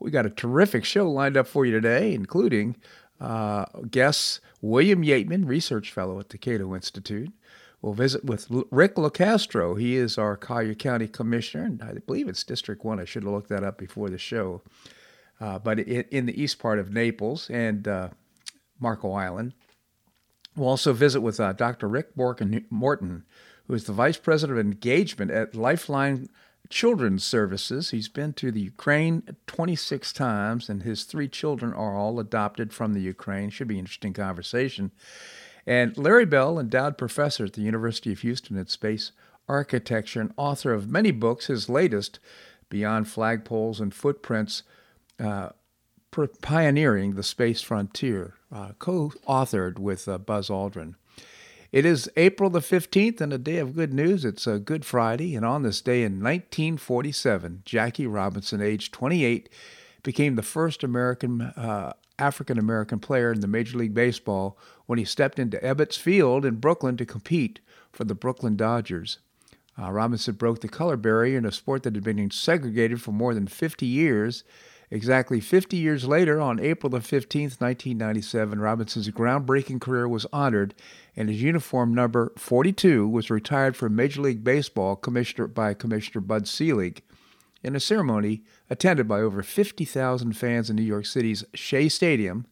We got a terrific show lined up for you today, including uh, guests William Yeatman, research fellow at the Cato Institute. We'll visit with Rick LoCastro. He is our Collier County Commissioner, and I believe it's District 1. I should have looked that up before the show. Uh, but in the east part of Naples and uh, Marco Island. We'll also visit with uh, Dr. Rick Morton, who is the Vice President of Engagement at Lifeline Children's Services. He's been to the Ukraine 26 times, and his three children are all adopted from the Ukraine. Should be interesting conversation. And Larry Bell, endowed professor at the University of Houston in space architecture and author of many books, his latest, Beyond Flagpoles and Footprints, uh, Pioneering the Space Frontier, uh, co authored with uh, Buzz Aldrin. It is April the 15th and a day of good news. It's a Good Friday, and on this day in 1947, Jackie Robinson, age 28, became the first American uh, African American player in the Major League Baseball when he stepped into Ebbets Field in Brooklyn to compete for the Brooklyn Dodgers. Uh, Robinson broke the color barrier in a sport that had been segregated for more than 50 years Exactly 50 years later, on April the 15th, 1997, Robinson's groundbreaking career was honored, and his uniform number 42 was retired from Major League Baseball commissioner by Commissioner Bud Selig in a ceremony attended by over 50,000 fans in New York City's Shea Stadium.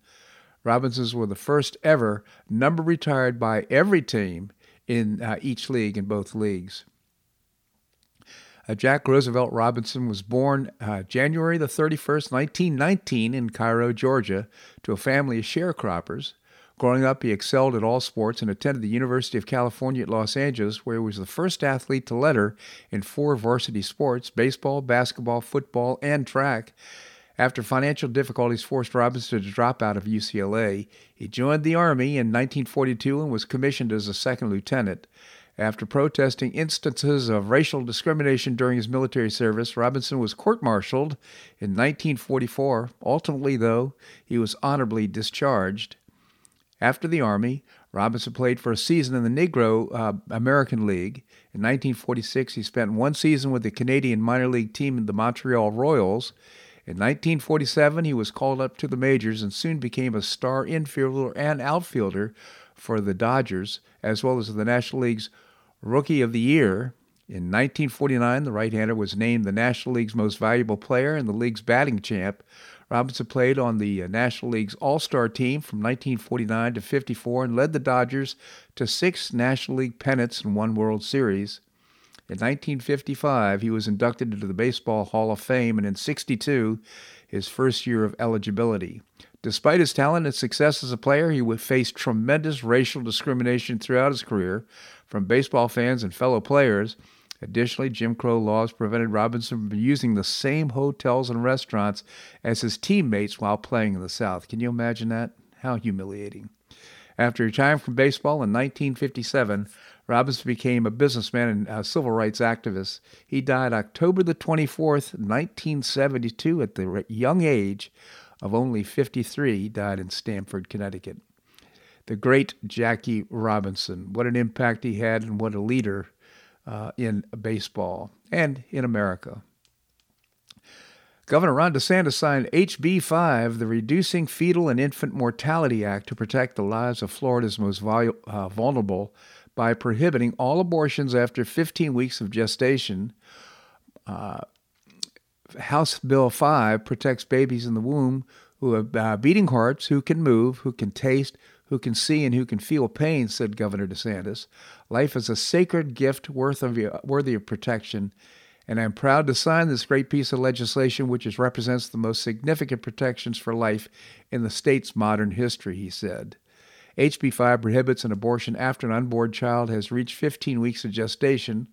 Robinsons were the first ever number retired by every team in uh, each league in both leagues. Uh, Jack Roosevelt Robinson was born uh, January the 31st, 1919, in Cairo, Georgia, to a family of sharecroppers. Growing up, he excelled at all sports and attended the University of California at Los Angeles, where he was the first athlete to letter in four varsity sports baseball, basketball, football, and track. After financial difficulties forced Robinson to drop out of UCLA, he joined the Army in 1942 and was commissioned as a second lieutenant. After protesting instances of racial discrimination during his military service, Robinson was court martialed in 1944. Ultimately, though, he was honorably discharged. After the Army, Robinson played for a season in the Negro uh, American League. In 1946, he spent one season with the Canadian minor league team, the Montreal Royals. In 1947, he was called up to the majors and soon became a star infielder and outfielder for the Dodgers, as well as the National League's Rookie of the Year. In 1949, the right hander was named the National League's most valuable player and the league's batting champ. Robinson played on the uh, National League's All Star team from 1949 to 54 and led the Dodgers to six National League pennants and one World Series. In 1955, he was inducted into the Baseball Hall of Fame, and in 62, his first year of eligibility. Despite his talent and success as a player, he would face tremendous racial discrimination throughout his career from baseball fans and fellow players. Additionally, Jim Crow laws prevented Robinson from using the same hotels and restaurants as his teammates while playing in the South. Can you imagine that? How humiliating. After retiring from baseball in 1957, Robinson became a businessman and a civil rights activist. He died October the 24th, 1972, at the young age of only 53. Died in Stamford, Connecticut the great Jackie Robinson. What an impact he had and what a leader uh, in baseball and in America. Governor Ron DeSantis signed HB 5, the Reducing Fetal and Infant Mortality Act, to protect the lives of Florida's most uh, vulnerable by prohibiting all abortions after 15 weeks of gestation. Uh, House Bill 5 protects babies in the womb who have uh, beating hearts, who can move, who can taste, who can see and who can feel pain, said Governor DeSantis. Life is a sacred gift worth of, worthy of protection, and I'm proud to sign this great piece of legislation which is, represents the most significant protections for life in the state's modern history, he said. HB 5 prohibits an abortion after an unborn child has reached 15 weeks of gestation,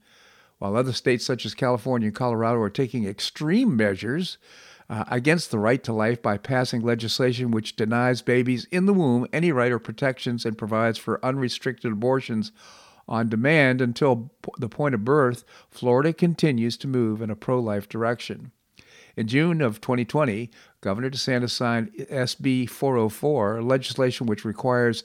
while other states such as California and Colorado are taking extreme measures uh, against the right to life by passing legislation which denies babies in the womb any right or protections and provides for unrestricted abortions on demand until the point of birth, Florida continues to move in a pro life direction. In June of 2020, Governor DeSantis signed SB 404, legislation which requires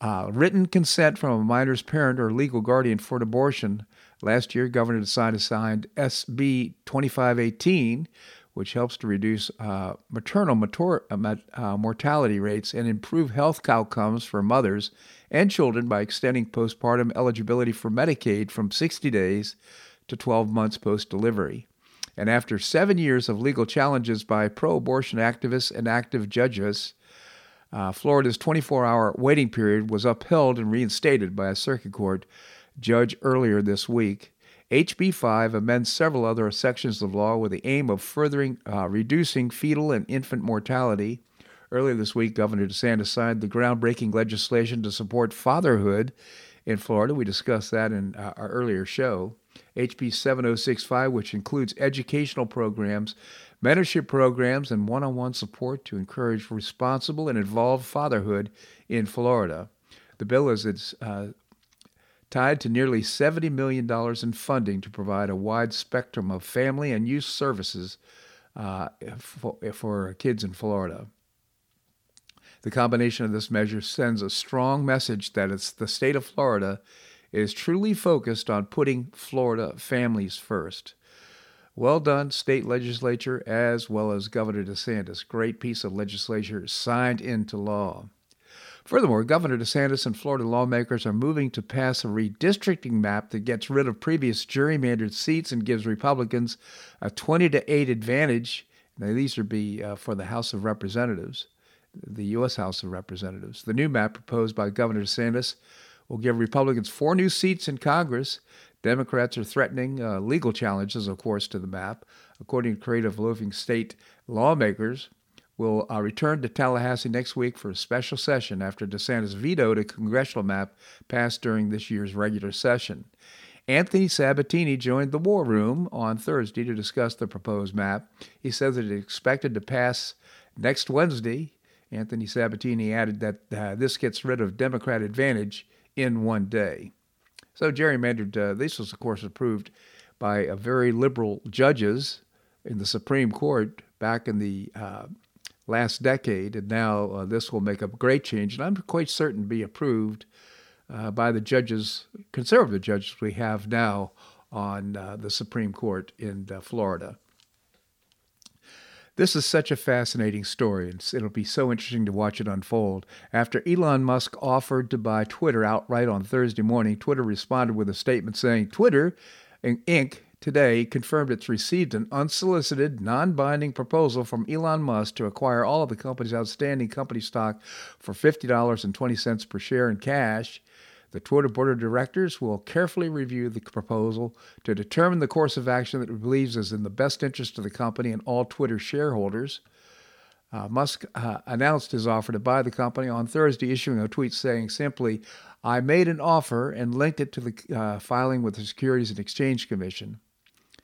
uh, written consent from a minor's parent or legal guardian for an abortion. Last year, Governor DeSantis signed SB 2518, which helps to reduce uh, maternal mator- uh, uh, mortality rates and improve health outcomes for mothers and children by extending postpartum eligibility for Medicaid from 60 days to 12 months post delivery. And after seven years of legal challenges by pro abortion activists and active judges, uh, Florida's 24 hour waiting period was upheld and reinstated by a circuit court judge earlier this week. HB 5 amends several other sections of law with the aim of furthering uh, reducing fetal and infant mortality. Earlier this week, Governor DeSantis signed the groundbreaking legislation to support fatherhood in Florida. We discussed that in uh, our earlier show. HB 7065, which includes educational programs, mentorship programs, and one on one support to encourage responsible and involved fatherhood in Florida. The bill is uh, tied to nearly $70 million in funding to provide a wide spectrum of family and youth services uh, for, for kids in Florida. The combination of this measure sends a strong message that it's the state of Florida is truly focused on putting Florida families first. Well done, state legislature, as well as Governor DeSantis. Great piece of legislation signed into law. Furthermore, Governor DeSantis and Florida lawmakers are moving to pass a redistricting map that gets rid of previous gerrymandered seats and gives Republicans a 20 to 8 advantage. Now, these would be uh, for the House of Representatives, the U.S. House of Representatives. The new map proposed by Governor DeSantis will give Republicans four new seats in Congress. Democrats are threatening uh, legal challenges, of course, to the map. According to Creative Living State lawmakers, will uh, return to Tallahassee next week for a special session after DeSantis vetoed a congressional map passed during this year's regular session. Anthony Sabatini joined the War Room on Thursday to discuss the proposed map. He says that it is expected to pass next Wednesday. Anthony Sabatini added that uh, this gets rid of Democrat advantage in one day. So gerrymandered, uh, this was, of course, approved by a very liberal judges in the Supreme Court back in the uh, last decade, and now uh, this will make a great change, and I'm quite certain be approved uh, by the judges, conservative judges we have now on uh, the Supreme Court in uh, Florida. This is such a fascinating story, and it'll be so interesting to watch it unfold. After Elon Musk offered to buy Twitter outright on Thursday morning, Twitter responded with a statement saying Twitter Inc today confirmed it's received an unsolicited, non binding proposal from Elon Musk to acquire all of the company's outstanding company stock for $50.20 per share in cash. The Twitter board of directors will carefully review the proposal to determine the course of action that it believes is in the best interest of the company and all Twitter shareholders. Uh, Musk uh, announced his offer to buy the company on Thursday, issuing a tweet saying simply, I made an offer and linked it to the uh, filing with the Securities and Exchange Commission.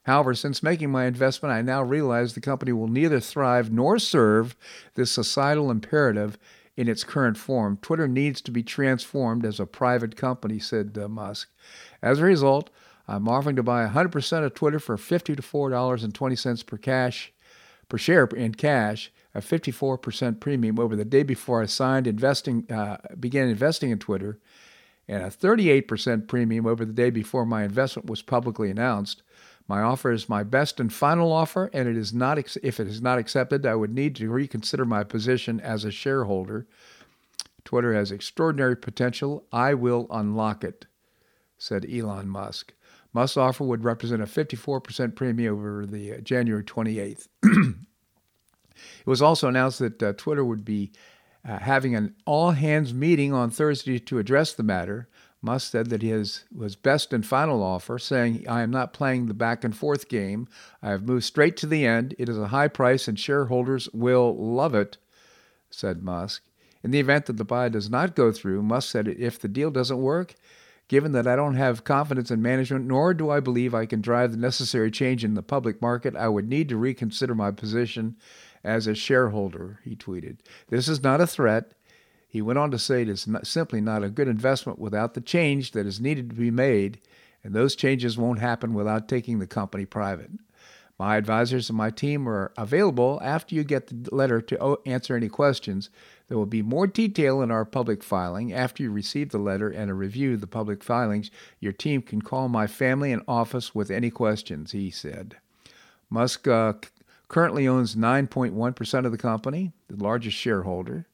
However, since making my investment, I now realize the company will neither thrive nor serve this societal imperative in its current form. Twitter needs to be transformed as a private company, said uh, Musk. As a result, I'm offering to buy 100% of Twitter for 50 to $4.20 per cash per share in cash, a 54% premium over the day before I signed investing uh, began investing in Twitter, and a 38% premium over the day before my investment was publicly announced. My offer is my best and final offer, and it is not if it is not accepted, I would need to reconsider my position as a shareholder. Twitter has extraordinary potential. I will unlock it, said Elon Musk. Musk's offer would represent a 54% premium over the uh, January 28th. it was also announced that uh, Twitter would be uh, having an all hands meeting on Thursday to address the matter. Musk said that his was best and final offer, saying, I am not playing the back and forth game. I have moved straight to the end. It is a high price and shareholders will love it, said Musk. In the event that the buy does not go through, Musk said if the deal doesn't work, given that I don't have confidence in management, nor do I believe I can drive the necessary change in the public market, I would need to reconsider my position as a shareholder, he tweeted. This is not a threat. He went on to say it is not, simply not a good investment without the change that is needed to be made, and those changes won't happen without taking the company private. My advisors and my team are available after you get the letter to answer any questions. There will be more detail in our public filing. After you receive the letter and a review of the public filings, your team can call my family and office with any questions, he said. Musk uh, currently owns 9.1% of the company, the largest shareholder.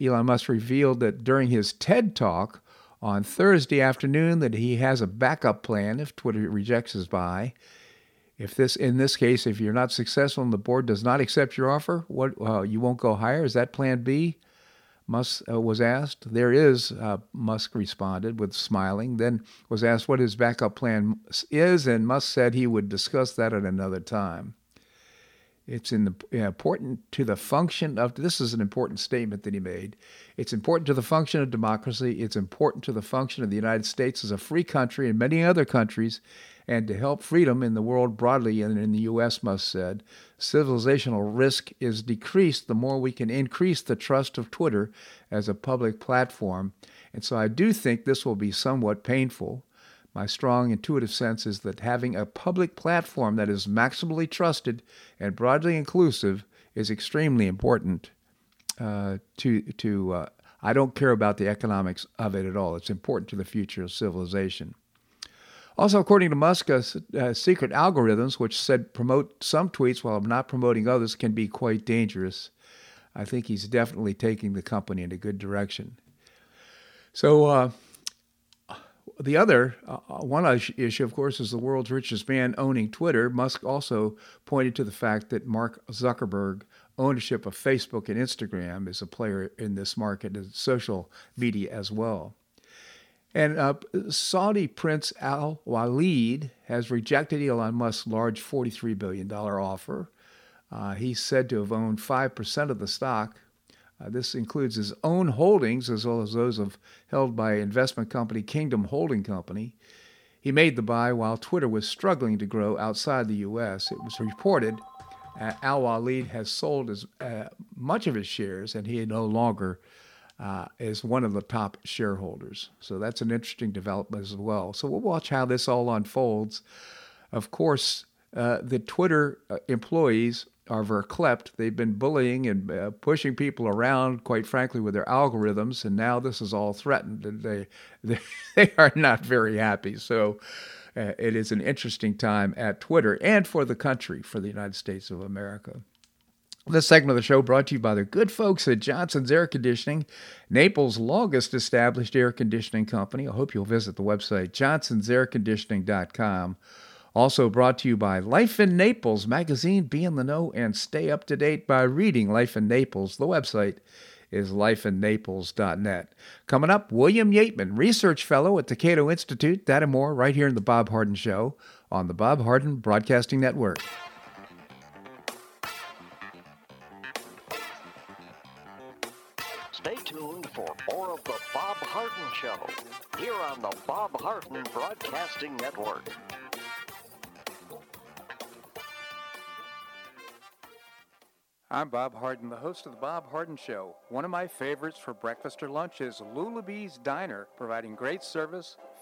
Elon Musk revealed that during his TED talk on Thursday afternoon that he has a backup plan if Twitter rejects his buy. If this, in this case, if you're not successful and the board does not accept your offer, what uh, you won't go higher? Is that Plan B? Musk uh, was asked. There is, uh, Musk responded with smiling. Then was asked what his backup plan is, and Musk said he would discuss that at another time. It's in the, important to the function of, this is an important statement that he made. It's important to the function of democracy. It's important to the function of the United States as a free country and many other countries, and to help freedom in the world broadly and in the U.S., Musk said. Civilizational risk is decreased the more we can increase the trust of Twitter as a public platform. And so I do think this will be somewhat painful. My strong intuitive sense is that having a public platform that is maximally trusted and broadly inclusive is extremely important uh, to to. Uh, I don't care about the economics of it at all. It's important to the future of civilization. Also, according to Musk, uh, uh, secret algorithms, which said promote some tweets while not promoting others, can be quite dangerous. I think he's definitely taking the company in a good direction. So, uh, the other uh, one issue, of course, is the world's richest man owning Twitter. Musk also pointed to the fact that Mark Zuckerberg ownership of Facebook and Instagram is a player in this market, and social media as well. And uh, Saudi Prince Al Walid has rejected Elon Musk's large $43 billion offer. Uh, he's said to have owned 5% of the stock uh, this includes his own holdings as well as those of held by investment company Kingdom Holding Company. He made the buy while Twitter was struggling to grow outside the U.S. It was reported uh, Al Walid has sold as uh, much of his shares, and he no longer uh, is one of the top shareholders. So that's an interesting development as well. So we'll watch how this all unfolds. Of course, uh, the Twitter uh, employees are verklempt. They've been bullying and uh, pushing people around, quite frankly, with their algorithms, and now this is all threatened, and they they, they are not very happy. So. Uh, it is an interesting time at Twitter and for the country, for the United States of America. This segment of the show brought to you by the good folks at Johnson's Air Conditioning, Naples' longest established air conditioning company. I hope you'll visit the website johnsonsairconditioning.com. Also brought to you by Life in Naples magazine. Be in the know and stay up to date by reading Life in Naples. The website is lifeinnaples.net. Coming up, William Yeatman, research fellow at the Cato Institute. That and more right here in the Bob Harden Show on the Bob Harden Broadcasting Network. Stay tuned for more of the Bob Harden Show here on the Bob Harden Broadcasting Network. I'm Bob Harden, the host of The Bob Harden Show. One of my favorites for breakfast or lunch is Lulabee's Diner, providing great service,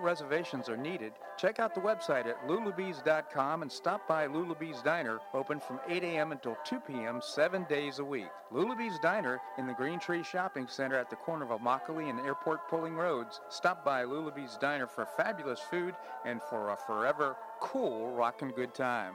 reservations are needed. Check out the website at lulabees.com and stop by Lulabee's Diner, open from 8 a.m. until 2 p.m. seven days a week. Lulabee's Diner in the Green Tree Shopping Center at the corner of Immokalee and Airport Pulling Roads. Stop by Lulabee's Diner for fabulous food and for a forever cool rockin' good time.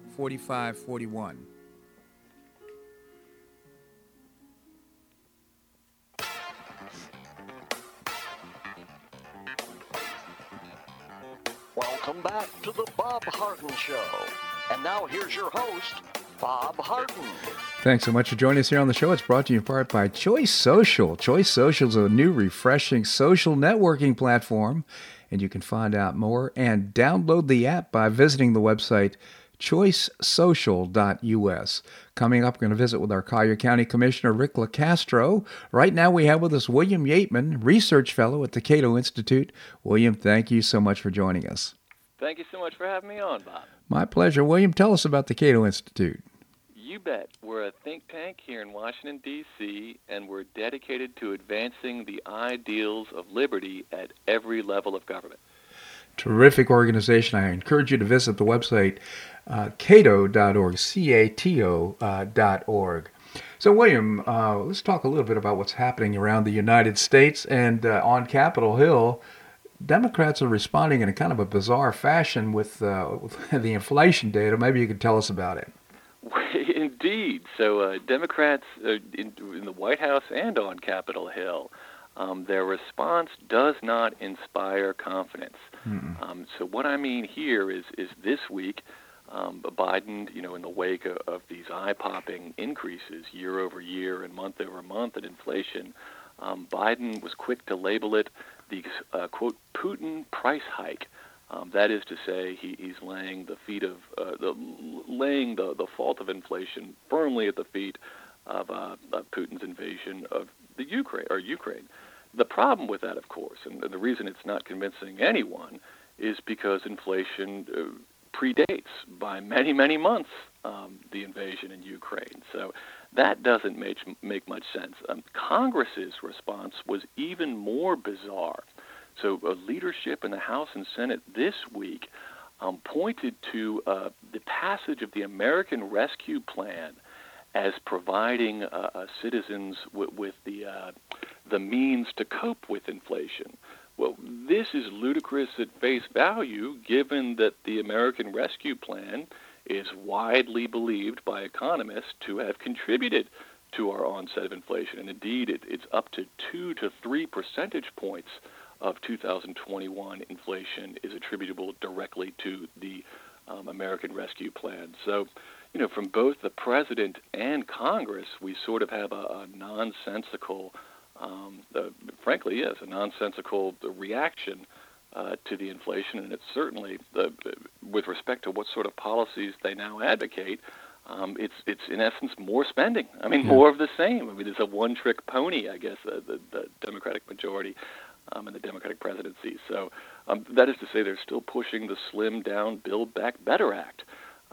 4541. Welcome back to the Bob Harden Show. And now here's your host, Bob Harden. Thanks so much for joining us here on the show. It's brought to you in part by Choice Social. Choice Social is a new, refreshing social networking platform, and you can find out more and download the app by visiting the website choicesocial.us. Coming up, we're going to visit with our Collier County Commissioner Rick LoCastro. Right now, we have with us William Yeatman, Research Fellow at the Cato Institute. William, thank you so much for joining us. Thank you so much for having me on, Bob. My pleasure. William, tell us about the Cato Institute. You bet. We're a think tank here in Washington, D.C., and we're dedicated to advancing the ideals of liberty at every level of government. Terrific organization. I encourage you to visit the website uh, cato.org, C-A-T-O uh, dot org. So, William, uh, let's talk a little bit about what's happening around the United States and uh, on Capitol Hill. Democrats are responding in a kind of a bizarre fashion with, uh, with the inflation data. Maybe you could tell us about it. Indeed. So, uh, Democrats uh, in, in, the White House and on Capitol Hill, um, their response does not inspire confidence. Um, so, what I mean here is, is this week, um, Biden, you know, in the wake of, of these eye-popping increases year over year and month over month in inflation, um, Biden was quick to label it the uh, quote Putin price hike. Um, that is to say, he, he's laying the feet of uh, the laying the, the fault of inflation firmly at the feet of, uh, of Putin's invasion of the Ukraine or Ukraine. The problem with that, of course, and the reason it's not convincing anyone, is because inflation uh, predates by many, many months um, the invasion in Ukraine. So that doesn't make, make much sense. Um, Congress's response was even more bizarre. So uh, leadership in the House and Senate this week um, pointed to uh, the passage of the American Rescue Plan as providing uh, uh citizens w- with the uh, the means to cope with inflation. Well, this is ludicrous at face value, given that the American Rescue Plan is widely believed by economists to have contributed to our onset of inflation. And indeed, it, it's up to two to three percentage points of 2021 inflation is attributable directly to the um, American Rescue Plan. So, you know, from both the president and Congress, we sort of have a, a nonsensical um, uh, frankly, yes, a nonsensical reaction uh, to the inflation, and it's certainly the, with respect to what sort of policies they now advocate. Um, it's it's in essence more spending. I mean, yeah. more of the same. I mean, it's a one-trick pony, I guess, uh, the, the Democratic majority um, and the Democratic presidency. So um, that is to say, they're still pushing the slim down, Build Back Better Act,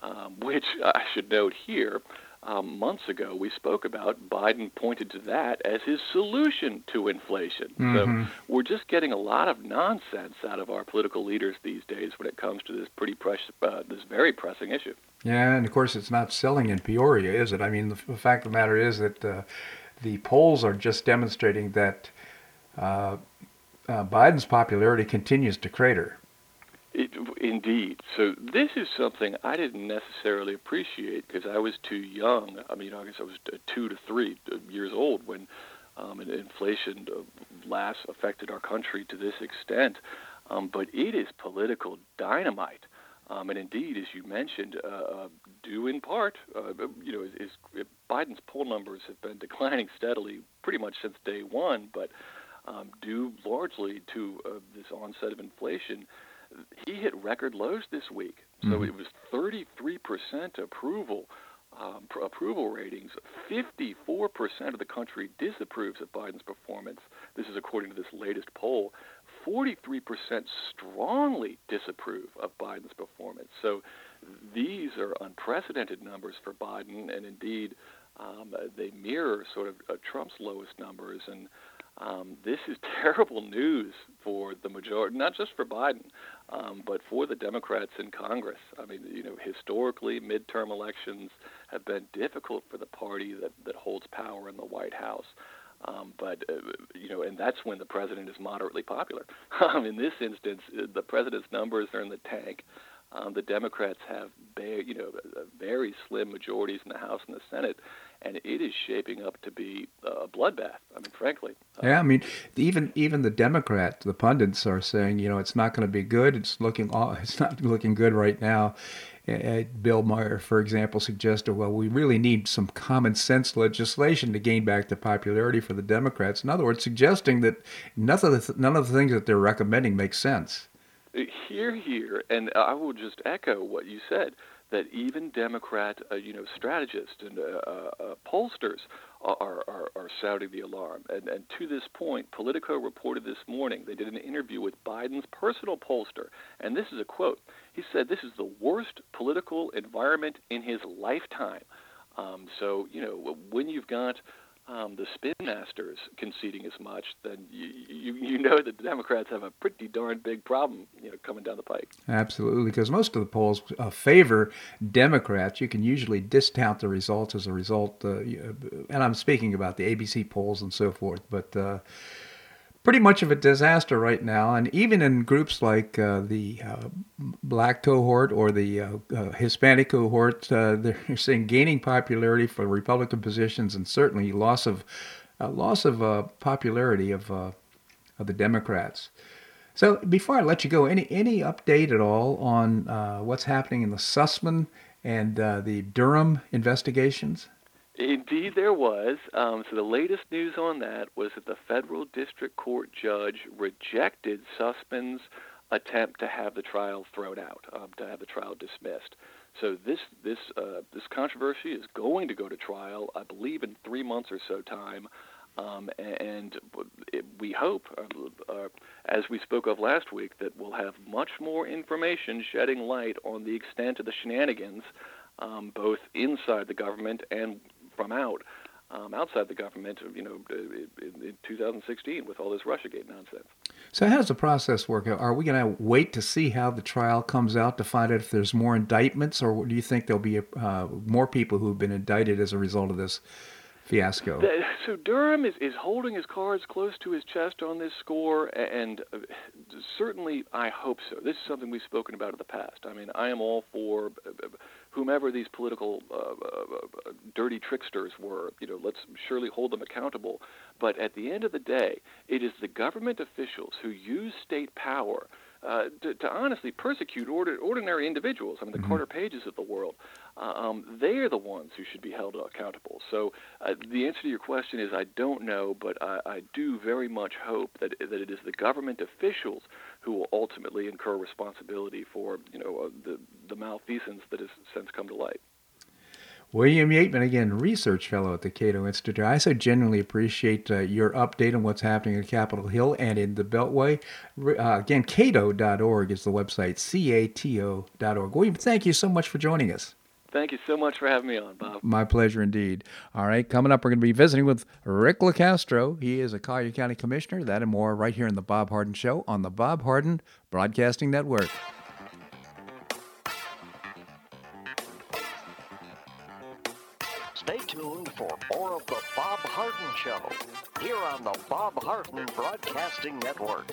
um, which I should note here um, months ago we spoke about, Biden pointed to that as his solution to inflation. Mm-hmm. So we're just getting a lot of nonsense out of our political leaders these days when it comes to this pretty precious, uh, this very pressing issue. Yeah, and of course it's not selling in Peoria, is it? I mean, the, the fact of the matter is that uh, the polls are just demonstrating that uh, uh Biden's popularity continues to crater. It, indeed. So this is something I didn't necessarily appreciate because I was too young. I mean, I guess I was two to three years old when um, inflation uh, last affected our country to this extent. Um, but it is political dynamite. Um, and indeed, as you mentioned, uh, uh, due in part, uh, you know, is, is, Biden's poll numbers have been declining steadily pretty much since day one, but um, due largely to uh, this onset of inflation, he hit record lows this week. So mm-hmm. it was 33% approval. Um, pr- approval ratings. 54% of the country disapproves of Biden's performance. This is according to this latest poll. 43% strongly disapprove of Biden's performance. So these are unprecedented numbers for Biden, and indeed, um, they mirror sort of uh, Trump's lowest numbers. And um, this is terrible news for the majority, not just for Biden, um, but for the Democrats in Congress. I mean, you know, historically, midterm elections have been difficult for the party that, that holds power in the White House. Um, but uh, you know, and that's when the president is moderately popular. Um, in this instance, uh, the president's numbers are in the tank. Um, the Democrats have, ba- you know, very slim majorities in the House and the Senate, and it is shaping up to be uh, a bloodbath. I mean, frankly. Uh, yeah, I mean, even even the Democrats, the pundits are saying, you know, it's not going to be good. It's looking, it's not looking good right now. Bill Maher, for example, suggested, well, we really need some common sense legislation to gain back the popularity for the Democrats. In other words, suggesting that none of the, none of the things that they're recommending make sense. Uh, here, here, and I will just echo what you said that even Democrat, uh, you know, strategists and uh, uh, uh pollsters are, are, are sounding the alarm. And, and to this point, Politico reported this morning they did an interview with Biden's personal pollster, and this is a quote. He said, "This is the worst political environment in his lifetime." Um, so you know, when you've got um, the spin masters conceding as much, then you, you, you know that the Democrats have a pretty darn big problem, you know, coming down the pike. Absolutely, because most of the polls uh, favor Democrats. You can usually discount the results as a result, uh, and I'm speaking about the ABC polls and so forth, but. Uh, pretty much of a disaster right now. And even in groups like uh, the uh, black cohort or the uh, uh Hispanic cohort, uh, they're seeing gaining popularity for Republican positions and certainly loss of uh, loss of popularity of of the Democrats. So before I let you go, any any update at all on what's happening in the Sussmann and the Durham investigations? Indeed, there was. Um, so the latest news on that was that the federal district court judge rejected Sussmann's attempt to have the trial thrown out, um, to have the trial dismissed. So this this uh, this controversy is going to go to trial, I believe, in three months or so time. Um, and we hope, uh, uh, as we spoke of last week, that we'll have much more information shedding light on the extent of the shenanigans, um, both inside the government and from out um, outside the government, you know, in, in 2016 with all this RussiaGate nonsense. So how does the process work? Are we going to wait to see how the trial comes out to find out if there's more indictments, or do you think there'll be uh, more people who've been indicted as a result of this fiasco? So Durham is, is holding his cards close to his chest on this score, and uh, certainly I hope so. This is something we've spoken about in the past. I mean, I am all for uh, whomever these political uh, uh, uh, dirty tricksters were, you know, let's surely hold them accountable. But at the end of the day, it is the government officials who use state power uh, to, to, honestly persecute order, ordinary individuals. I mean, the mm-hmm. Carter Pages of the world. Uh, um, they are the ones who should be held accountable. So uh, the answer to your question is I don't know, but I, I do very much hope that that it is the government officials who will ultimately incur responsibility for you know uh, the the malfeasance that has since come to light. William Yeatman, again, research fellow at the Cato Institute. I so genuinely appreciate uh, your update on what's happening in Capitol Hill and in the Beltway. Uh, again, cato.org is the website, C A T O.org. William, thank you so much for joining us. Thank you so much for having me on, Bob. My pleasure indeed. All right, coming up, we're going to be visiting with Rick LoCastro. He is a Collier County Commissioner. That and more right here in the Bob Harden Show on the Bob Harden Broadcasting Network. Stay tuned for more of the Bob Harden Show here on the Bob Harden Broadcasting Network.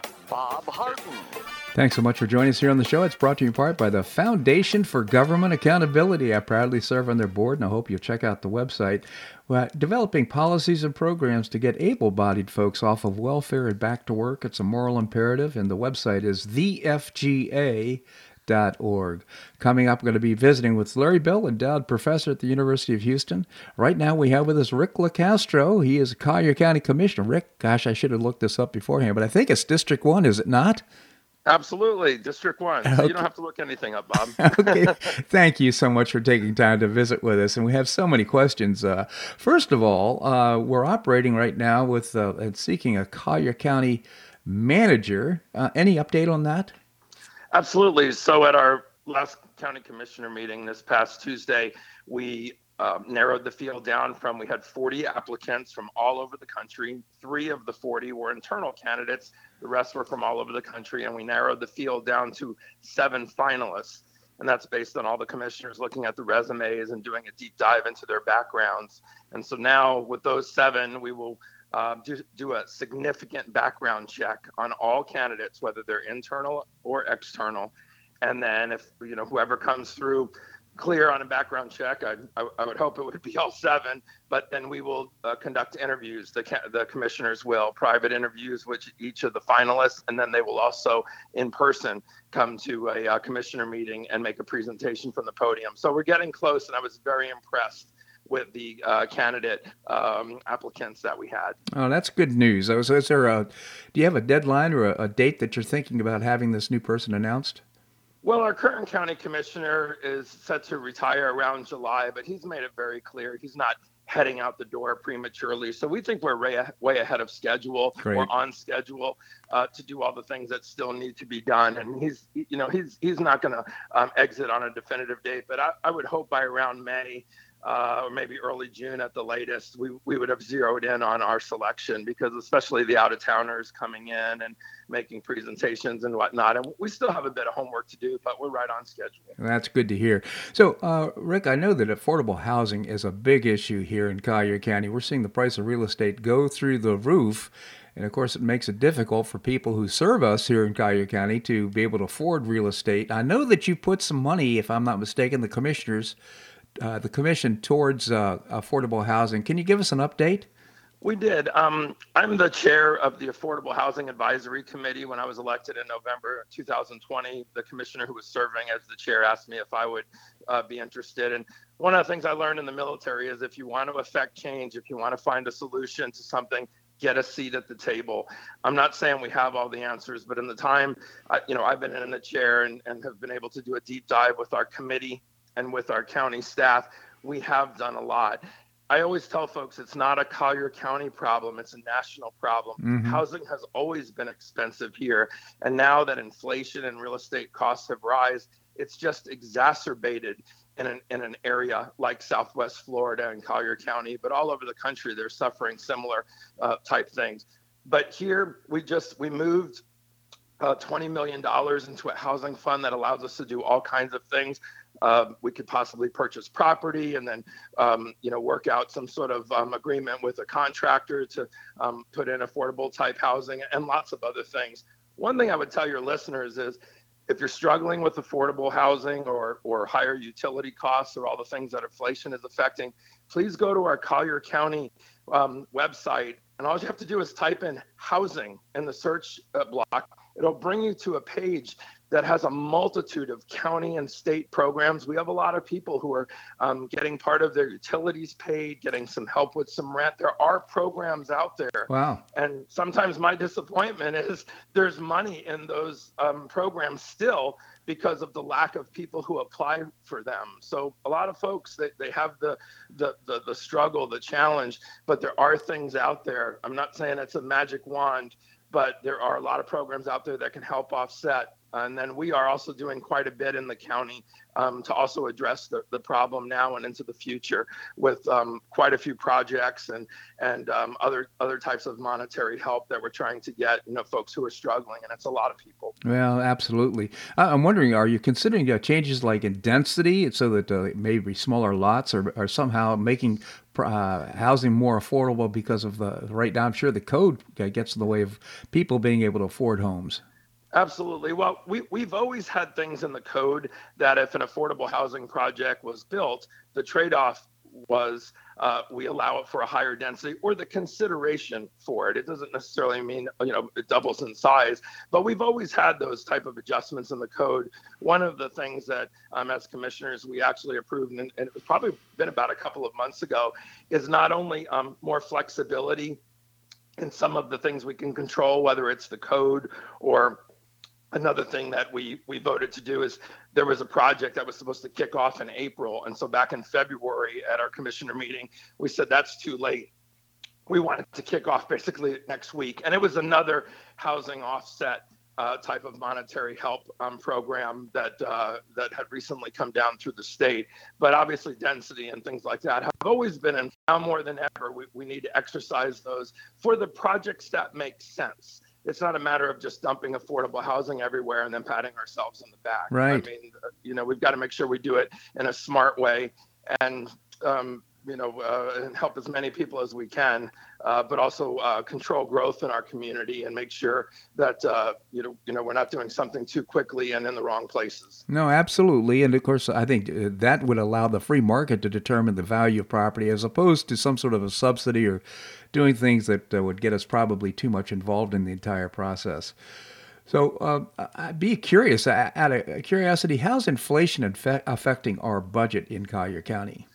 Bob Harden. Thanks so much for joining us here on the show. It's brought to you in part by the Foundation for Government Accountability. I proudly serve on their board, and I hope you'll check out the website. Developing policies and programs to get able bodied folks off of welfare and back to work. It's a moral imperative, and the website is thefga Org. Coming up, we're going to be visiting with Larry Bell, endowed professor at the University of Houston. Right now, we have with us Rick LoCastro. He is a Collier County Commissioner. Rick, gosh, I should have looked this up beforehand, but I think it's District 1, is it not? Absolutely, District 1. So okay. you don't have to look anything up, Bob. okay. Thank you so much for taking time to visit with us. And we have so many questions. Uh, first of all, uh, we're operating right now with uh, and seeking a Collier County manager. Uh, any update on that? Absolutely. So at our last county commissioner meeting this past Tuesday, we um, narrowed the field down from we had 40 applicants from all over the country. Three of the 40 were internal candidates. The rest were from all over the country, and we narrowed the field down to seven finalists. And that's based on all the commissioners looking at the resumes and doing a deep dive into their backgrounds. And so now, with those seven, we will uh, do, do a significant background check on all candidates, whether they're internal or external. And then if you know whoever comes through clear on a background check, I, I, I would hope it would be all seven. But then we will uh, conduct interviews. The the commissioners will private interviews with each of the finalists, and then they will also in person come to a uh, commissioner meeting and make a presentation from the podium. So we're getting close, and I was very impressed with the uh, candidate um, applicants that we had. Oh, that's good news. So, is there a? Do you have a deadline or a, a date that you're thinking about having this new person announced? Well, our current county commissioner is set to retire around July, but he's made it very clear he's not heading out the door prematurely. So we think we're way, way ahead of schedule. Great. We're on schedule uh, to do all the things that still need to be done. And he's, you know, he's he's not going to um, exit on a definitive date, but I, I would hope by around May uh, or maybe early June at the latest, we, we would have zeroed in on our selection because especially the out of towners coming in and making presentations and whatnot. And we still have a bit of homework to do, but we're right on schedule. That's good to hear. So, uh, Rick, I know that affordable housing is a big issue here in Collier County. We're seeing the price of real estate go through the roof. And of course, it makes it difficult for people who serve us here in Collier County to be able to afford real estate. I know that you put some money, if I'm not mistaken, the commissioners uh, the commission towards uh, affordable housing. Can you give us an update? We did. Um, I'm the chair of the Affordable Housing Advisory Committee. When I was elected in November 2020, the commissioner who was serving as the chair asked me if I would uh, be interested. And one of the things I learned in the military is if you want to affect change, if you want to find a solution to something, get a seat at the table. I'm not saying we have all the answers, but in the time, you know, I've been in the chair and, and have been able to do a deep dive with our committee and with our county staff, we have done a lot. I always tell folks it's not a Collier County problem, it's a national problem. Mm-hmm. Housing has always been expensive here. And now that inflation and real estate costs have rise, it's just exacerbated in an, in an area like Southwest Florida and Collier County, but all over the country, they're suffering similar uh, type things. But here we just, we moved uh, $20 million into a housing fund that allows us to do all kinds of things um, we could possibly purchase property and then um, you know work out some sort of um, agreement with a contractor to um, put in affordable type housing and lots of other things. One thing i would tell your listeners is if you're struggling with affordable housing or or higher utility costs or all the things that inflation is affecting please go to our collier county um, website. And all you have to do is type in housing in the search uh, block. It'll bring you to a page that has a multitude of county and state programs. We have a lot of people who are um, getting part of their utilities paid, getting some help with some rent. There are programs out there. Wow. And sometimes my disappointment is there's money in those um, programs still because of the lack of people who apply for them. So a lot of folks they, they have the, the the the struggle, the challenge, but there are things out there. I'm not saying it's a magic wand, but there are a lot of programs out there that can help offset and then we are also doing quite a bit in the county um, to also address the, the problem now and into the future with um, quite a few projects and and um, other other types of monetary help that we're trying to get you know folks who are struggling and it's a lot of people. Well, absolutely. I'm wondering, are you considering uh, changes like in density so that uh, maybe smaller lots are, are somehow making uh, housing more affordable because of the right now? I'm sure the code gets in the way of people being able to afford homes. Absolutely. Well, we, we've always had things in the code that if an affordable housing project was built, the trade off was uh, we allow it for a higher density or the consideration for it. It doesn't necessarily mean you know it doubles in size, but we've always had those type of adjustments in the code. One of the things that um, as commissioners we actually approved, and, and it's probably been about a couple of months ago, is not only um, more flexibility in some of the things we can control, whether it's the code or another thing that we we voted to do is there was a project that was supposed to kick off in April, and so back in February at our commissioner meeting, we said that's too late. We wanted to kick off basically next week, and it was another housing offset uh, type of monetary help um, program that uh, that had recently come down through the state. But obviously, density and things like that have always been, and now more than ever, we, we need to exercise those for the projects that make sense it's not a matter of just dumping affordable housing everywhere and then patting ourselves on the back. Right. I mean, you know, we've got to make sure we do it in a smart way and, um, you know, uh, and help as many people as we can, uh, but also uh, control growth in our community and make sure that uh, you know, you know, we're not doing something too quickly and in the wrong places. No, absolutely, and of course, I think uh, that would allow the free market to determine the value of property as opposed to some sort of a subsidy or doing things that uh, would get us probably too much involved in the entire process. So, uh, I'd be curious, out of curiosity, how's inflation affecting our budget in Collier County?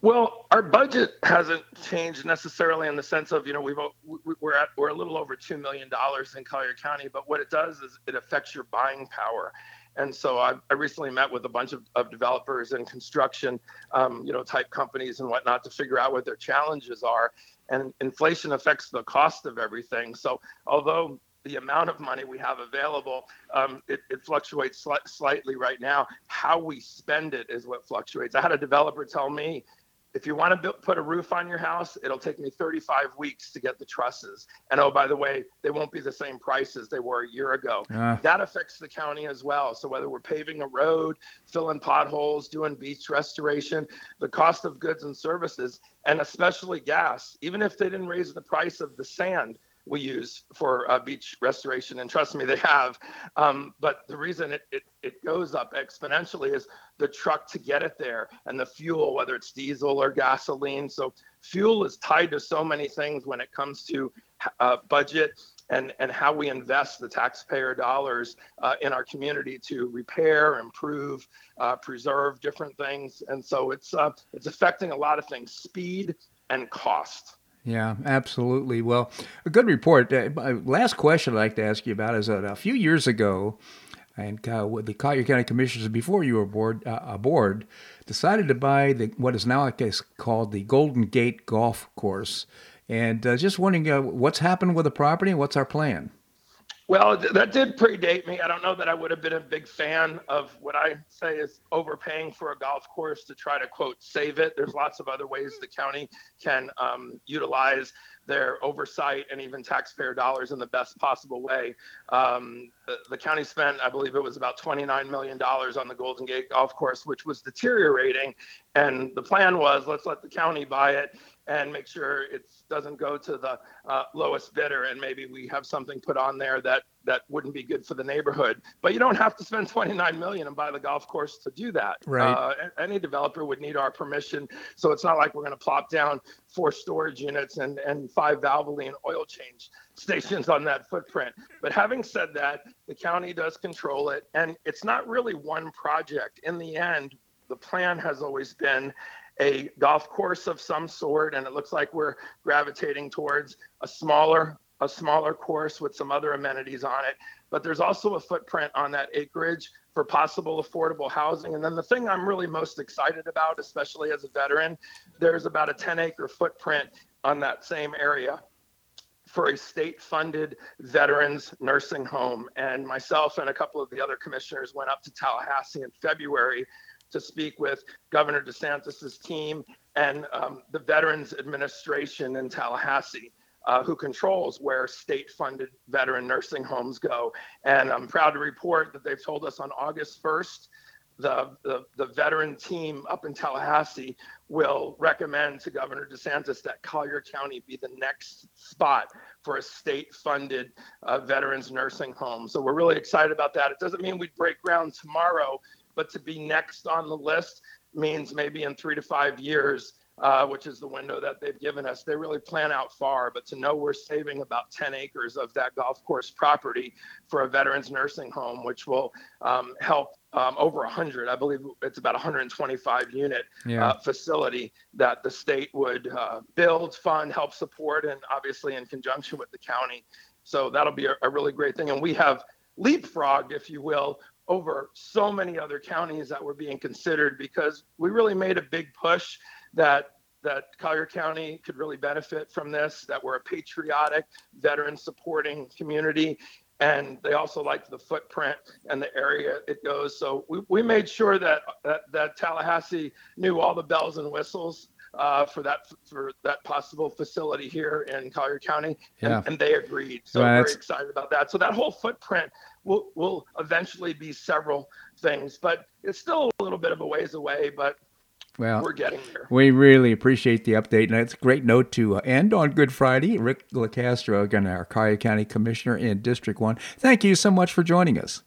Well, our budget hasn't changed necessarily in the sense of you know we've we're at we're a little over two million dollars in Collier County, but what it does is it affects your buying power. And so I, I recently met with a bunch of, of developers and construction, um, you know, type companies and whatnot to figure out what their challenges are. And inflation affects the cost of everything. So although the amount of money we have available, um, it, it, fluctuates sli- slightly right now. How we spend it is what fluctuates. I had a developer tell me if you want to put a roof on your house, it'll take me 35 weeks to get the trusses. And oh, by the way, they won't be the same price as they were a year ago. Uh. That affects the county as well. So whether we're paving a road, filling potholes, doing beach restoration, the cost of goods and services, and especially gas, even if they didn't raise the price of the sand, we use for uh, beach restoration. And trust me, they have. Um, but the reason it, it, it goes up exponentially is the truck to get it there and the fuel, whether it's diesel or gasoline. So fuel is tied to so many things when it comes to uh, budget and, and how we invest the taxpayer dollars uh, in our community to repair, improve, uh, preserve different things. And so it's, uh, it's affecting a lot of things, speed and cost. Yeah, absolutely. Well, a good report. Uh, last question I'd like to ask you about is that a few years ago, and uh, the Collier County Commissioners, before you were aboard, uh, aboard decided to buy the what is now I guess called the Golden Gate Golf Course. And uh, just wondering uh, what's happened with the property and what's our plan? Well, that did predate me. I don't know that I would have been a big fan of what I say is overpaying for a golf course to try to quote save it. There's lots of other ways the county can um, utilize their oversight and even taxpayer dollars in the best possible way. Um, the, the, county spent, I believe it was about $29 million on the Golden Gate Golf Course, which was deteriorating. And the plan was let's let the county buy it and make sure it doesn't go to the uh, lowest bidder and maybe we have something put on there that that wouldn't be good for the neighborhood. But you don't have to spend 29 million and buy the golf course to do that. Right. Uh, any developer would need our permission. So it's not like we're going to plop down four storage units and and five valvoline oil change stations on that footprint. But having said that the county does control it and it's not really one project. In the end the plan has always been a golf course of some sort, and it looks like we're gravitating towards a smaller a smaller course with some other amenities on it. But there's also a footprint on that acreage for possible affordable housing. And then the thing I'm really most excited about, especially as a veteran, there's about a 10 acre footprint on that same area for a state funded veterans nursing home. And myself and a couple of the other commissioners went up to Tallahassee in February to speak with Governor DeSantis's team and um, the Veterans Administration in Tallahassee. Uh, who controls where state funded veteran nursing homes go. And I'm proud to report that they've told us on August 1st, the, the, the, veteran team up in Tallahassee will recommend to Governor DeSantis that Collier County be the next spot for a state funded uh, veterans nursing home. So we're really excited about that. It doesn't mean we'd break ground tomorrow, but to be next on the list means maybe in three to five years, uh, which is the window that they've given us. They really plan out far, but to know we're saving about 10 acres of that golf course property for a veterans nursing home, which will um, help um, over 100, I believe it's about 125 unit yeah. uh, facility that the state would uh, build, fund, help support, and obviously in conjunction with the county. So that'll be a, a really great thing. And we have leapfrogged, if you will, over so many other counties that were being considered because we really made a big push that that Collier County could really benefit from this, that we're a patriotic, veteran supporting community. And they also liked the footprint and the area it goes. So we, we made sure that, that, that Tallahassee knew all the bells and whistles uh, for that for that possible facility here in Collier County, and, yeah. and they agreed. So well, very excited about that. So that whole footprint will will eventually be several things, but it's still a little bit of a ways away. But well, we're getting there. We really appreciate the update, and it's a great note to end on Good Friday. Rick LoCastro, again, our Collier County Commissioner in District One. Thank you so much for joining us.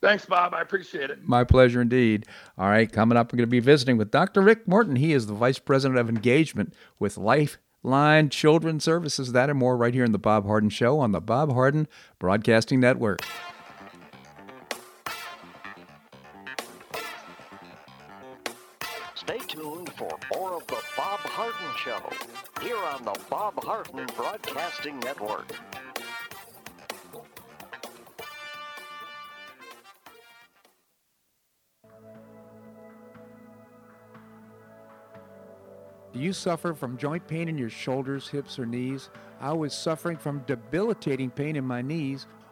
Thanks, Bob. I appreciate it. My pleasure indeed. All right, coming up, we're going to be visiting with Dr. Rick Morton. He is the Vice President of Engagement with Lifeline Children's Services. That and more right here in the Bob Harden Show on the Bob Harden Broadcasting Network. Bob Harden Show here on the Bob Harden Broadcasting Network. Do you suffer from joint pain in your shoulders, hips, or knees? I was suffering from debilitating pain in my knees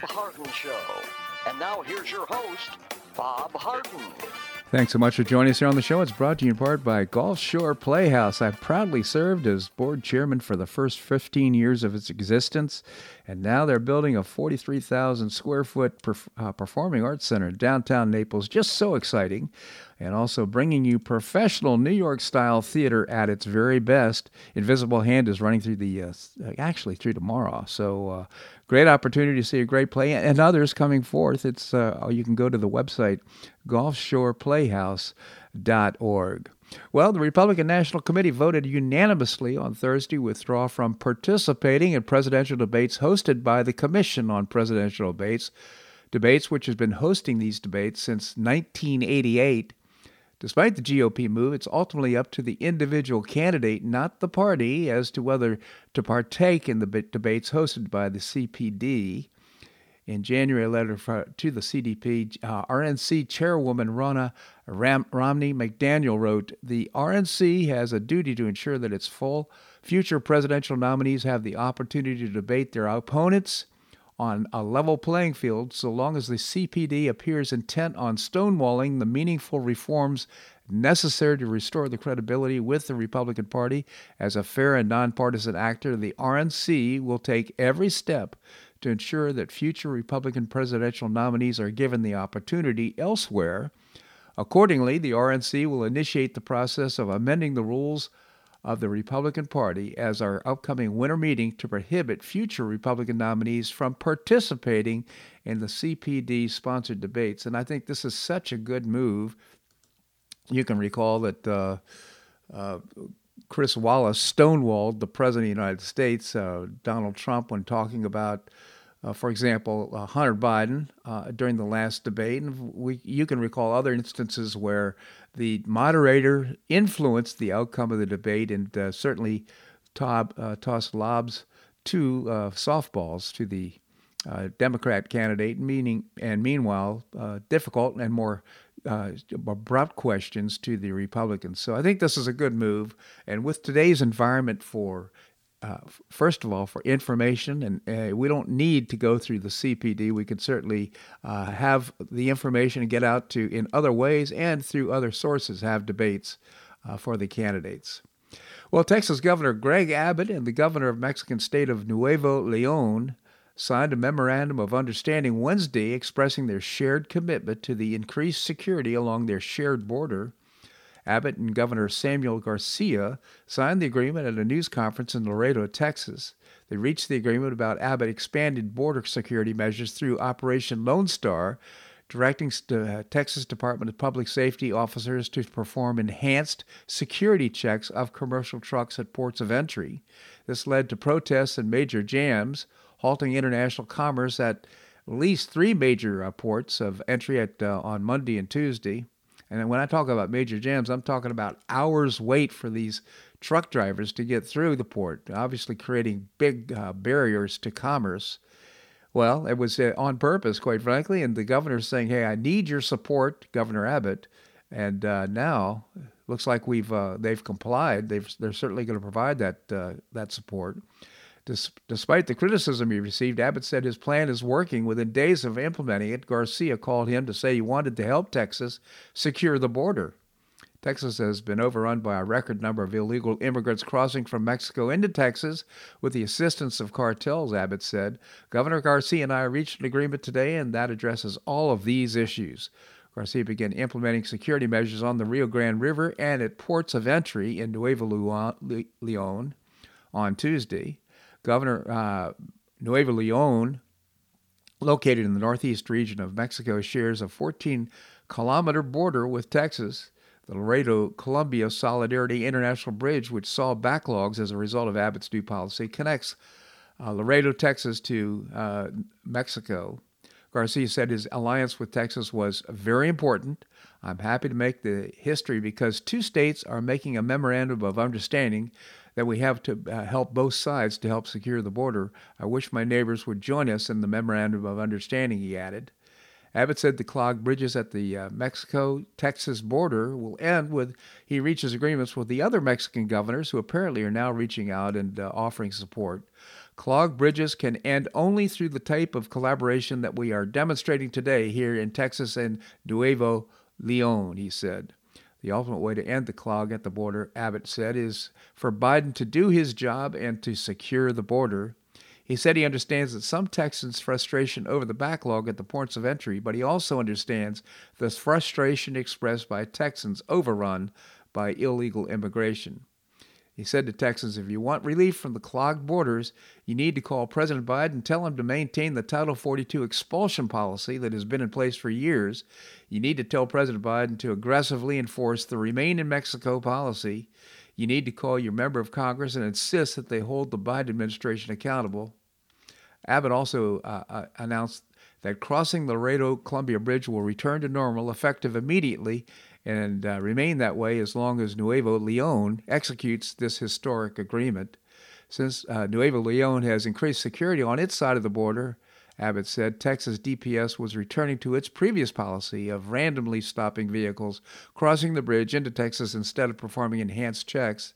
Bob Harden Show. And now here's your host, Bob Harden. Thanks so much for joining us here on the show. It's brought to you in part by Gulf Shore Playhouse. I proudly served as board chairman for the first 15 years of its existence, and now they're building a 43,000 square foot perf- uh, performing arts center in downtown Naples. Just so exciting. And also bringing you professional New York style theater at its very best. Invisible Hand is running through the, uh, actually through tomorrow. So, uh, great opportunity to see a great play and others coming forth. It's uh, you can go to the website gulfshoreplayhouse.org. Well, the Republican National Committee voted unanimously on Thursday to withdraw from participating in presidential debates hosted by the Commission on Presidential Debates, debates which has been hosting these debates since 1988. Despite the GOP move, it's ultimately up to the individual candidate, not the party, as to whether to partake in the debates hosted by the CPD. In January, a letter to the CDP, uh, RNC Chairwoman Ronna Ram- Romney McDaniel wrote The RNC has a duty to ensure that its full future presidential nominees have the opportunity to debate their opponents on a level playing field so long as the CPD appears intent on stonewalling the meaningful reforms necessary to restore the credibility with the Republican Party as a fair and nonpartisan actor, the RNC will take every step to ensure that future Republican presidential nominees are given the opportunity elsewhere. Accordingly, the RNC will initiate the process of amending the rules of the Republican Party as our upcoming winter meeting to prohibit future Republican nominees from participating in the CPD sponsored debates. And I think this is such a good move. You can recall that uh, uh, Chris Wallace stonewalled the President of the United States, uh, Donald Trump, when talking about. Uh, for example, uh, Hunter Biden uh, during the last debate, and we, you can recall other instances where the moderator influenced the outcome of the debate and uh, certainly tob, uh, tossed lobs to uh, softballs to the Democrat candidate, meaning and meanwhile difficult and more uh, abrupt questions to the Republicans. So I think this is a good move. And with today's environment for uh, first of all, for information, and uh, we don't need to go through the CPD. We can certainly uh, have the information and get out to in other ways and through other sources have debates uh, for the candidates. Well, Texas Governor Greg Abbott and the governor of Mexican state of Nuevo Leon signed a memorandum of understanding Wednesday expressing their shared commitment to the increased security along their shared border. Abbott and Governor Samuel Garcia signed the agreement at a news conference in Laredo, Texas. They reached the agreement about Abbott expanded border security measures through Operation Lone Star. directing uh, Texas Department of Public Safety officers to perform enhanced security checks of commercial trucks at ports of entry. This led to protests and major jams, halting international commerce at at least three major uh, ports of entry at uh, on Monday and Tuesday. And when I talk about major jams, I'm talking about hours wait for these truck drivers to get through the port, obviously creating big uh, barriers to commerce. Well, it was uh, on purpose, quite frankly, and the governor's saying, "Hey, I need your support, Governor Abbott." And uh, now, looks like we've uh, they've complied. They've they're certainly going to provide that uh, that support. Des- despite the criticism he received, Abbott said his plan is working. Within days of implementing it, Garcia called him to say he wanted to help Texas secure the border. Texas has been overrun by a record number of illegal immigrants crossing from Mexico into Texas with the assistance of cartels, Abbott said. Governor Garcia and I reached an agreement today, and that addresses all of these issues. Garcia began implementing security measures on the Rio Grande River and at ports of entry in Nuevo Leon on Tuesday. Governor uh, Nuevo Leon, located in the northeast region of Mexico, shares a 14 kilometer border with Texas. The Laredo Colombia Solidarity International Bridge, which saw backlogs as a result of Abbott's new policy, connects uh, Laredo, Texas to uh, Mexico. Garcia said his alliance with Texas was very important. I'm happy to make the history because two states are making a memorandum of understanding that we have to uh, help both sides to help secure the border. I wish my neighbors would join us in the memorandum of understanding, he added. Abbott said the clogged bridges at the uh, Mexico Texas border will end with he reaches agreements with the other Mexican governors who apparently are now reaching out and uh, offering support. Clogged bridges can end only through the type of collaboration that we are demonstrating today here in Texas and Nuevo Leon, he said. The ultimate way to end the clog at the border, Abbott said, is for Biden to do his job and to secure the border. He said he understands that some Texans' frustration over the backlog at the ports of entry, but he also understands the frustration expressed by Texans overrun by illegal immigration. He said to Texans, if you want relief from the clogged borders, you need to call President Biden and tell him to maintain the Title 42 expulsion policy that has been in place for years. You need to tell President Biden to aggressively enforce the Remain in Mexico policy. You need to call your member of Congress and insist that they hold the Biden administration accountable. Abbott also uh, uh, announced that crossing the Laredo Colombia Bridge will return to normal effective immediately and uh, remain that way as long as Nuevo Leon executes this historic agreement. Since uh, Nuevo Leon has increased security on its side of the border, Abbott said Texas DPS was returning to its previous policy of randomly stopping vehicles crossing the bridge into Texas instead of performing enhanced checks.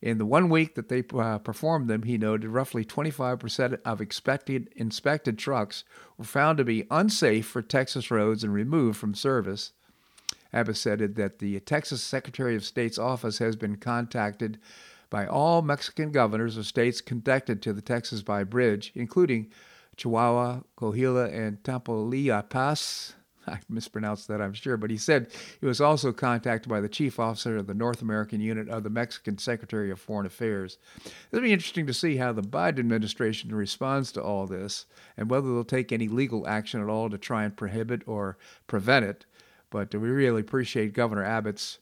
In the one week that they uh, performed them, he noted roughly 25% of expected, inspected trucks were found to be unsafe for Texas roads and removed from service. Abbott said that the Texas Secretary of State's office has been contacted by all Mexican governors of states connected to the Texas by bridge, including Chihuahua, Coahuila, and Tamaulipas. I mispronounced that, I'm sure, but he said he was also contacted by the chief officer of the North American unit of the Mexican Secretary of Foreign Affairs. It'll be interesting to see how the Biden administration responds to all this and whether they'll take any legal action at all to try and prohibit or prevent it. But we really appreciate Governor Abbott's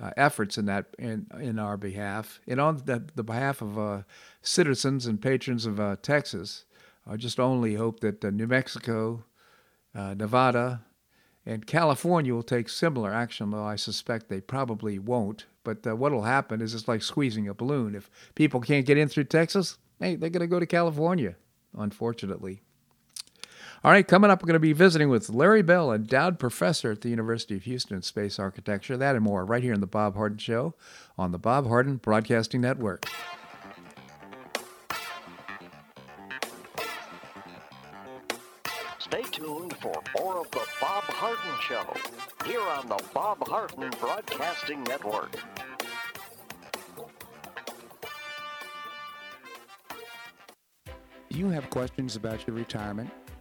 uh, efforts in that in in our behalf and on the, the behalf of uh, citizens and patrons of uh, Texas. I just only hope that New Mexico, uh, Nevada, and California will take similar action, though I suspect they probably won't. But uh, what will happen is it's like squeezing a balloon. If people can't get in through Texas, hey, they're going to go to California, unfortunately. All right, coming up, we're going to be visiting with Larry Bell, endowed professor at the University of Houston in space architecture. That and more right here in the Bob Harden Show on the Bob Harden Broadcasting Network. Stay tuned for more of the Bob Harden Show here on the Bob Harden Broadcasting Network. Do you have questions about your retirement?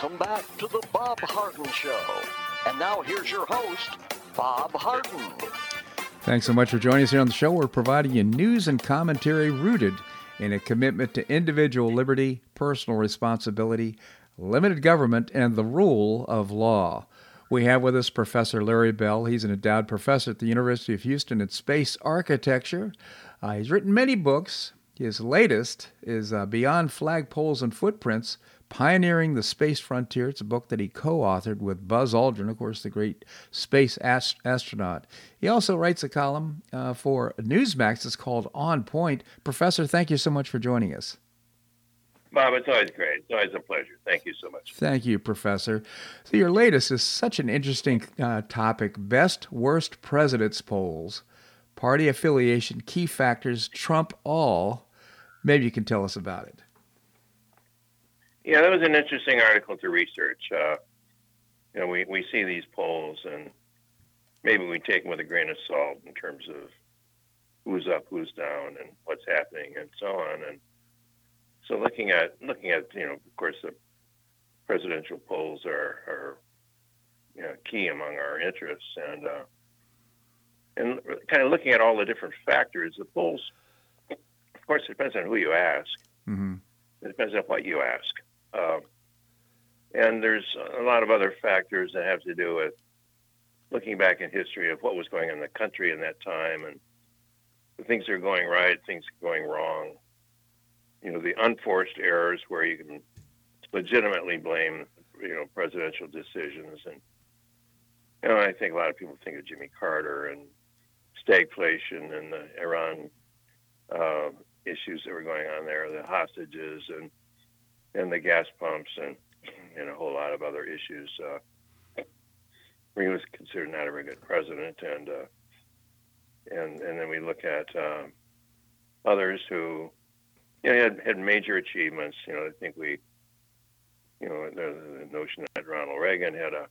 Welcome back to the Bob Harden Show. And now here's your host, Bob Harden. Thanks so much for joining us here on the show. We're providing you news and commentary rooted in a commitment to individual liberty, personal responsibility, limited government, and the rule of law. We have with us Professor Larry Bell. He's an endowed professor at the University of Houston in space architecture. Uh, he's written many books. His latest is uh, Beyond Flagpoles and Footprints Pioneering the Space Frontier. It's a book that he co authored with Buzz Aldrin, of course, the great space ast- astronaut. He also writes a column uh, for Newsmax. It's called On Point. Professor, thank you so much for joining us. Bob, it's always great. It's always a pleasure. Thank you so much. Thank you, Professor. So, your latest is such an interesting uh, topic Best Worst Presidents Polls, Party Affiliation, Key Factors, Trump All. Maybe you can tell us about it. Yeah, that was an interesting article to research. Uh, you know, we, we see these polls and maybe we take them with a grain of salt in terms of who's up, who's down, and what's happening, and so on. And so, looking at looking at you know, of course, the presidential polls are are you know, key among our interests, and uh, and kind of looking at all the different factors. The polls, of course, it depends on who you ask. Mm-hmm. It depends on what you ask. Uh, and there's a lot of other factors that have to do with looking back in history of what was going on in the country in that time and things are going right, things are going wrong. You know, the unforced errors where you can legitimately blame, you know, presidential decisions. And, you know, I think a lot of people think of Jimmy Carter and stagflation and the Iran uh, issues that were going on there, the hostages and and the gas pumps and and a whole lot of other issues. Uh, he was considered not a very good president, and uh, and and then we look at uh, others who you know, had had major achievements. You know, I think we, you know, the, the notion that Ronald Reagan had a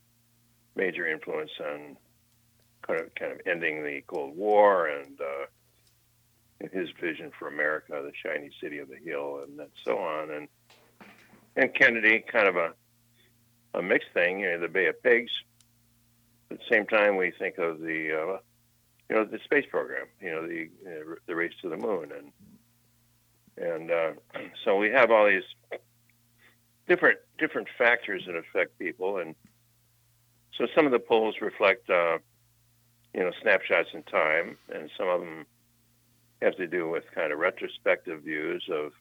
major influence on kind of kind of ending the Cold War and uh, his vision for America, the shiny city of the hill, and so on. And and Kennedy, kind of a a mixed thing. You know, the Bay of Pigs. At the same time, we think of the uh, you know the space program. You know, the uh, the race to the moon, and and uh, so we have all these different different factors that affect people, and so some of the polls reflect uh, you know snapshots in time, and some of them have to do with kind of retrospective views of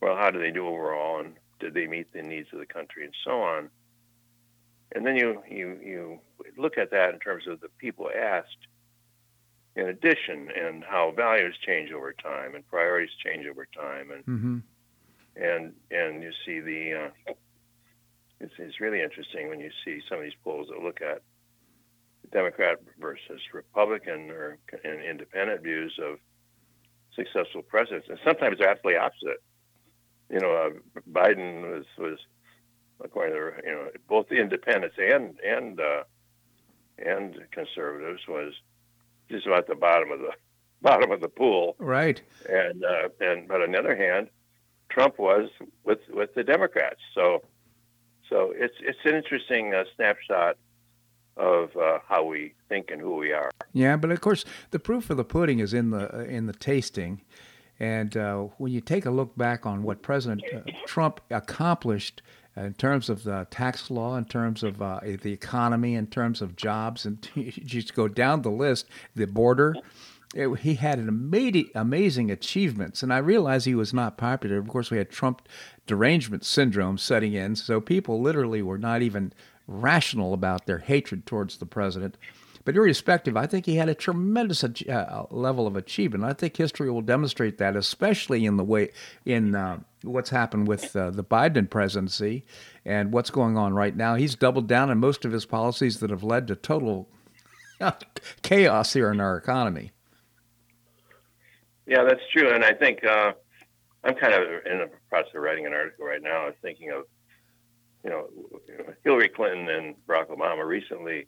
well, how do they do overall, and did they meet the needs of the country, and so on. And then you you you look at that in terms of the people asked, in addition, and how values change over time and priorities change over time, and mm-hmm. and and you see the. Uh, it's, it's really interesting when you see some of these polls that look at Democrat versus Republican or independent views of successful presidents, and sometimes they're absolutely opposite. You know, uh, Biden was was according to you know both the independents and and uh, and conservatives was just about the bottom of the bottom of the pool. Right. And uh, and but on the other hand, Trump was with with the Democrats. So so it's it's an interesting uh, snapshot of uh, how we think and who we are. Yeah, but of course, the proof of the pudding is in the uh, in the tasting. And uh, when you take a look back on what President uh, Trump accomplished in terms of the tax law, in terms of uh, the economy, in terms of jobs, and you just go down the list, the border. It, he had an amazing, amazing achievements, and I realize he was not popular. Of course, we had Trump derangement syndrome setting in, so people literally were not even rational about their hatred towards the president. But irrespective, I think he had a tremendous uh, level of achievement. I think history will demonstrate that, especially in the way in uh, what's happened with uh, the Biden presidency and what's going on right now. He's doubled down on most of his policies that have led to total chaos here in our economy. Yeah, that's true, and I think uh, I'm kind of in the process of writing an article right now. Thinking of, you know, Hillary Clinton and Barack Obama recently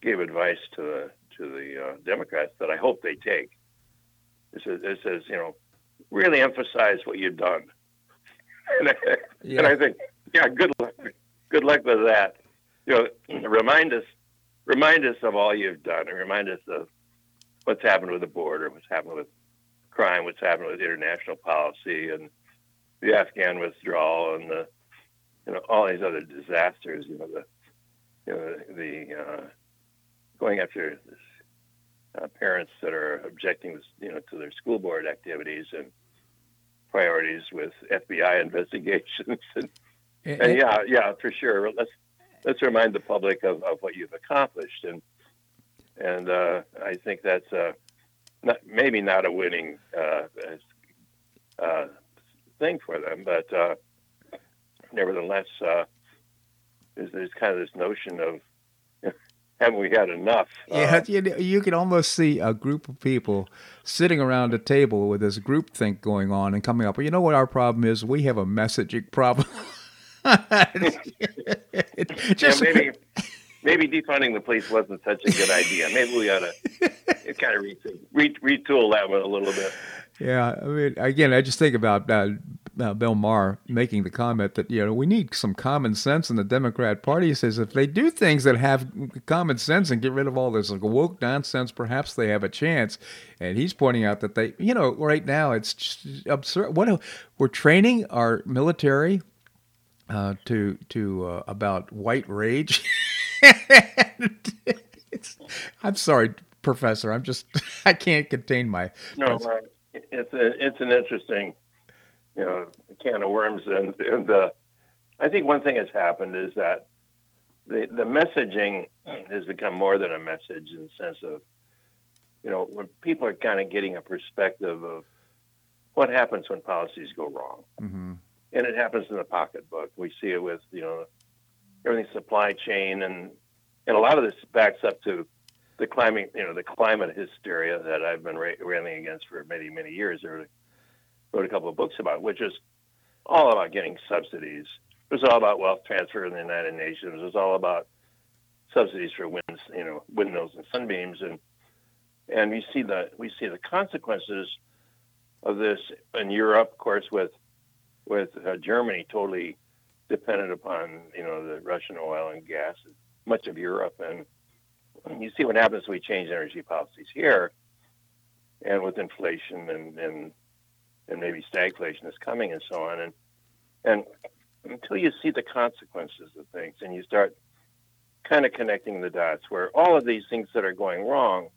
gave advice to the to the uh, Democrats that I hope they take. It says, it says, you know, really emphasize what you've done. And I, yeah. and I think, yeah, good luck, good luck with that. You know, remind us, remind us of all you've done, and remind us of what's happened with the border, what's happened with crime, what's happened with international policy, and the Afghan withdrawal, and the, you know, all these other disasters. You know, the, you know, the uh, going after this, uh, parents that are objecting, you know, to their school board activities and priorities with FBI investigations. and, and, and yeah, yeah, for sure. Let's let's remind the public of, of what you've accomplished, and and uh, I think that's uh, not, maybe not a winning uh, uh thing for them, but uh, nevertheless, uh, there's, there's kind of this notion of haven't we had enough? Yeah, uh, you, you can almost see a group of people sitting around a table with this group think going on and coming up. Well, you know what our problem is? We have a messaging problem. Just yeah, maybe maybe defunding the police wasn't such a good idea. Maybe we ought to kind of retool that one a little bit. Yeah, I mean, again, I just think about uh, uh, Bill Maher making the comment that you know we need some common sense in the Democrat Party. He says if they do things that have common sense and get rid of all this like, woke nonsense, perhaps they have a chance. And he's pointing out that they, you know, right now it's just absurd. What we're training our military uh, to to uh, about white rage. I'm sorry, Professor. I'm just I can't contain my. No, it's a, it's an interesting, you know, can of worms, and and uh, I think one thing that's happened is that the the messaging has become more than a message in the sense of, you know, when people are kind of getting a perspective of what happens when policies go wrong, mm-hmm. and it happens in the pocketbook. We see it with you know everything supply chain and and a lot of this backs up to the climate, you know, the climate hysteria that I've been railing against for many, many years. I wrote a couple of books about, which is all about getting subsidies. It was all about wealth transfer in the United Nations. It was all about subsidies for winds, you know, windmills and sunbeams, and and we see the we see the consequences of this in Europe, of course, with with uh, Germany totally dependent upon you know the Russian oil and gas, much of Europe, and you see what happens when we change energy policies here, and with inflation and and and maybe stagflation is coming and so on, and and until you see the consequences of things and you start kind of connecting the dots where all of these things that are going wrong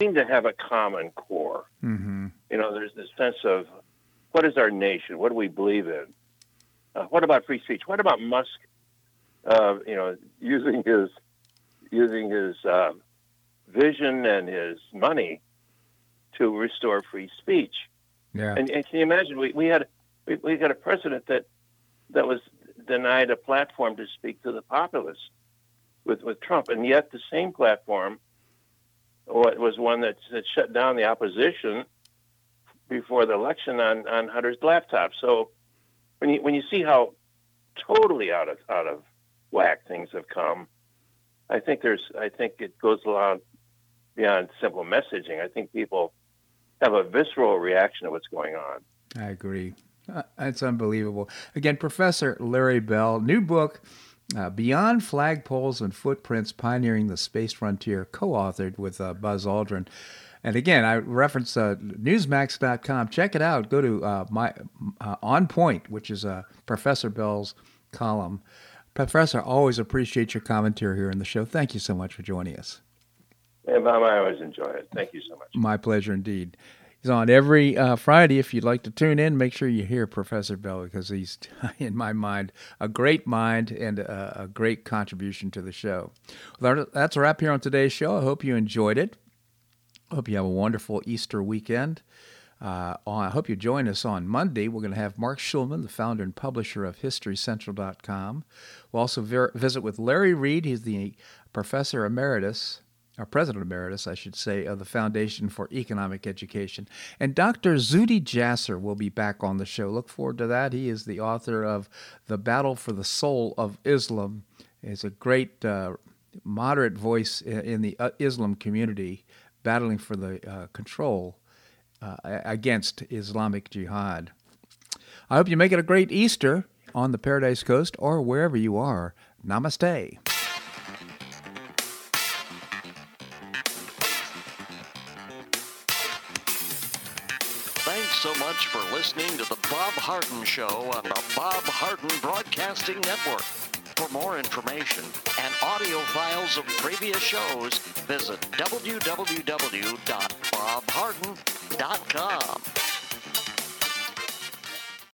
seem to have a common core. Mm-hmm. You know, there's this sense of what is our nation? What do we believe in? Uh, what about free speech? What about Musk? Uh, you know, using his using his uh, vision and his money to restore free speech. Yeah. And, and can you imagine? We, we had we, we got a president that that was denied a platform to speak to the populace with with Trump, and yet the same platform was one that, that shut down the opposition before the election on on Hunter's laptop. So when you when you see how totally out of out of whack things have come, I think there's I think it goes along beyond simple messaging. I think people have a visceral reaction to what's going on. I agree. Uh, it's unbelievable. Again, Professor Larry Bell, new book, uh, Beyond Flagpoles and Footprints Pioneering the Space Frontier, co authored with uh, Buzz Aldrin. And again, I reference uh, Newsmax.com. Check it out. Go to uh, my uh, On Point, which is Professor Bell's column. Professor, always appreciate your commentary here in the show. Thank you so much for joining us. Yeah, Bob, I always enjoy it. Thank you so much. My pleasure indeed. He's on every uh, Friday. If you'd like to tune in, make sure you hear Professor Bell because he's, in my mind, a great mind and a, a great contribution to the show. Well, that's a wrap here on today's show. I hope you enjoyed it. Hope you have a wonderful Easter weekend. Uh, I hope you join us on Monday. We're going to have Marc Schulman, the founder and publisher of HistoryCentral.com. We'll also ver- visit with Larry Reed. He's the professor emeritus or president emeritus, I should say, of the Foundation for Economic Education. And Dr. Zuhdi Jasser will be back on the show. Look forward to that. He is the author of The Battle for the Soul of Islam. He's a great uh, moderate voice in the uh, Islam community battling for the uh, control uh, against Islamic Jihad. I hope you make it a great Easter on the Paradise Coast or wherever you are. Namaste. Much for listening to the Bob Harden Show on the Bob Harden Broadcasting Network. For more information and audio files of previous shows, visit www.bobharden.com.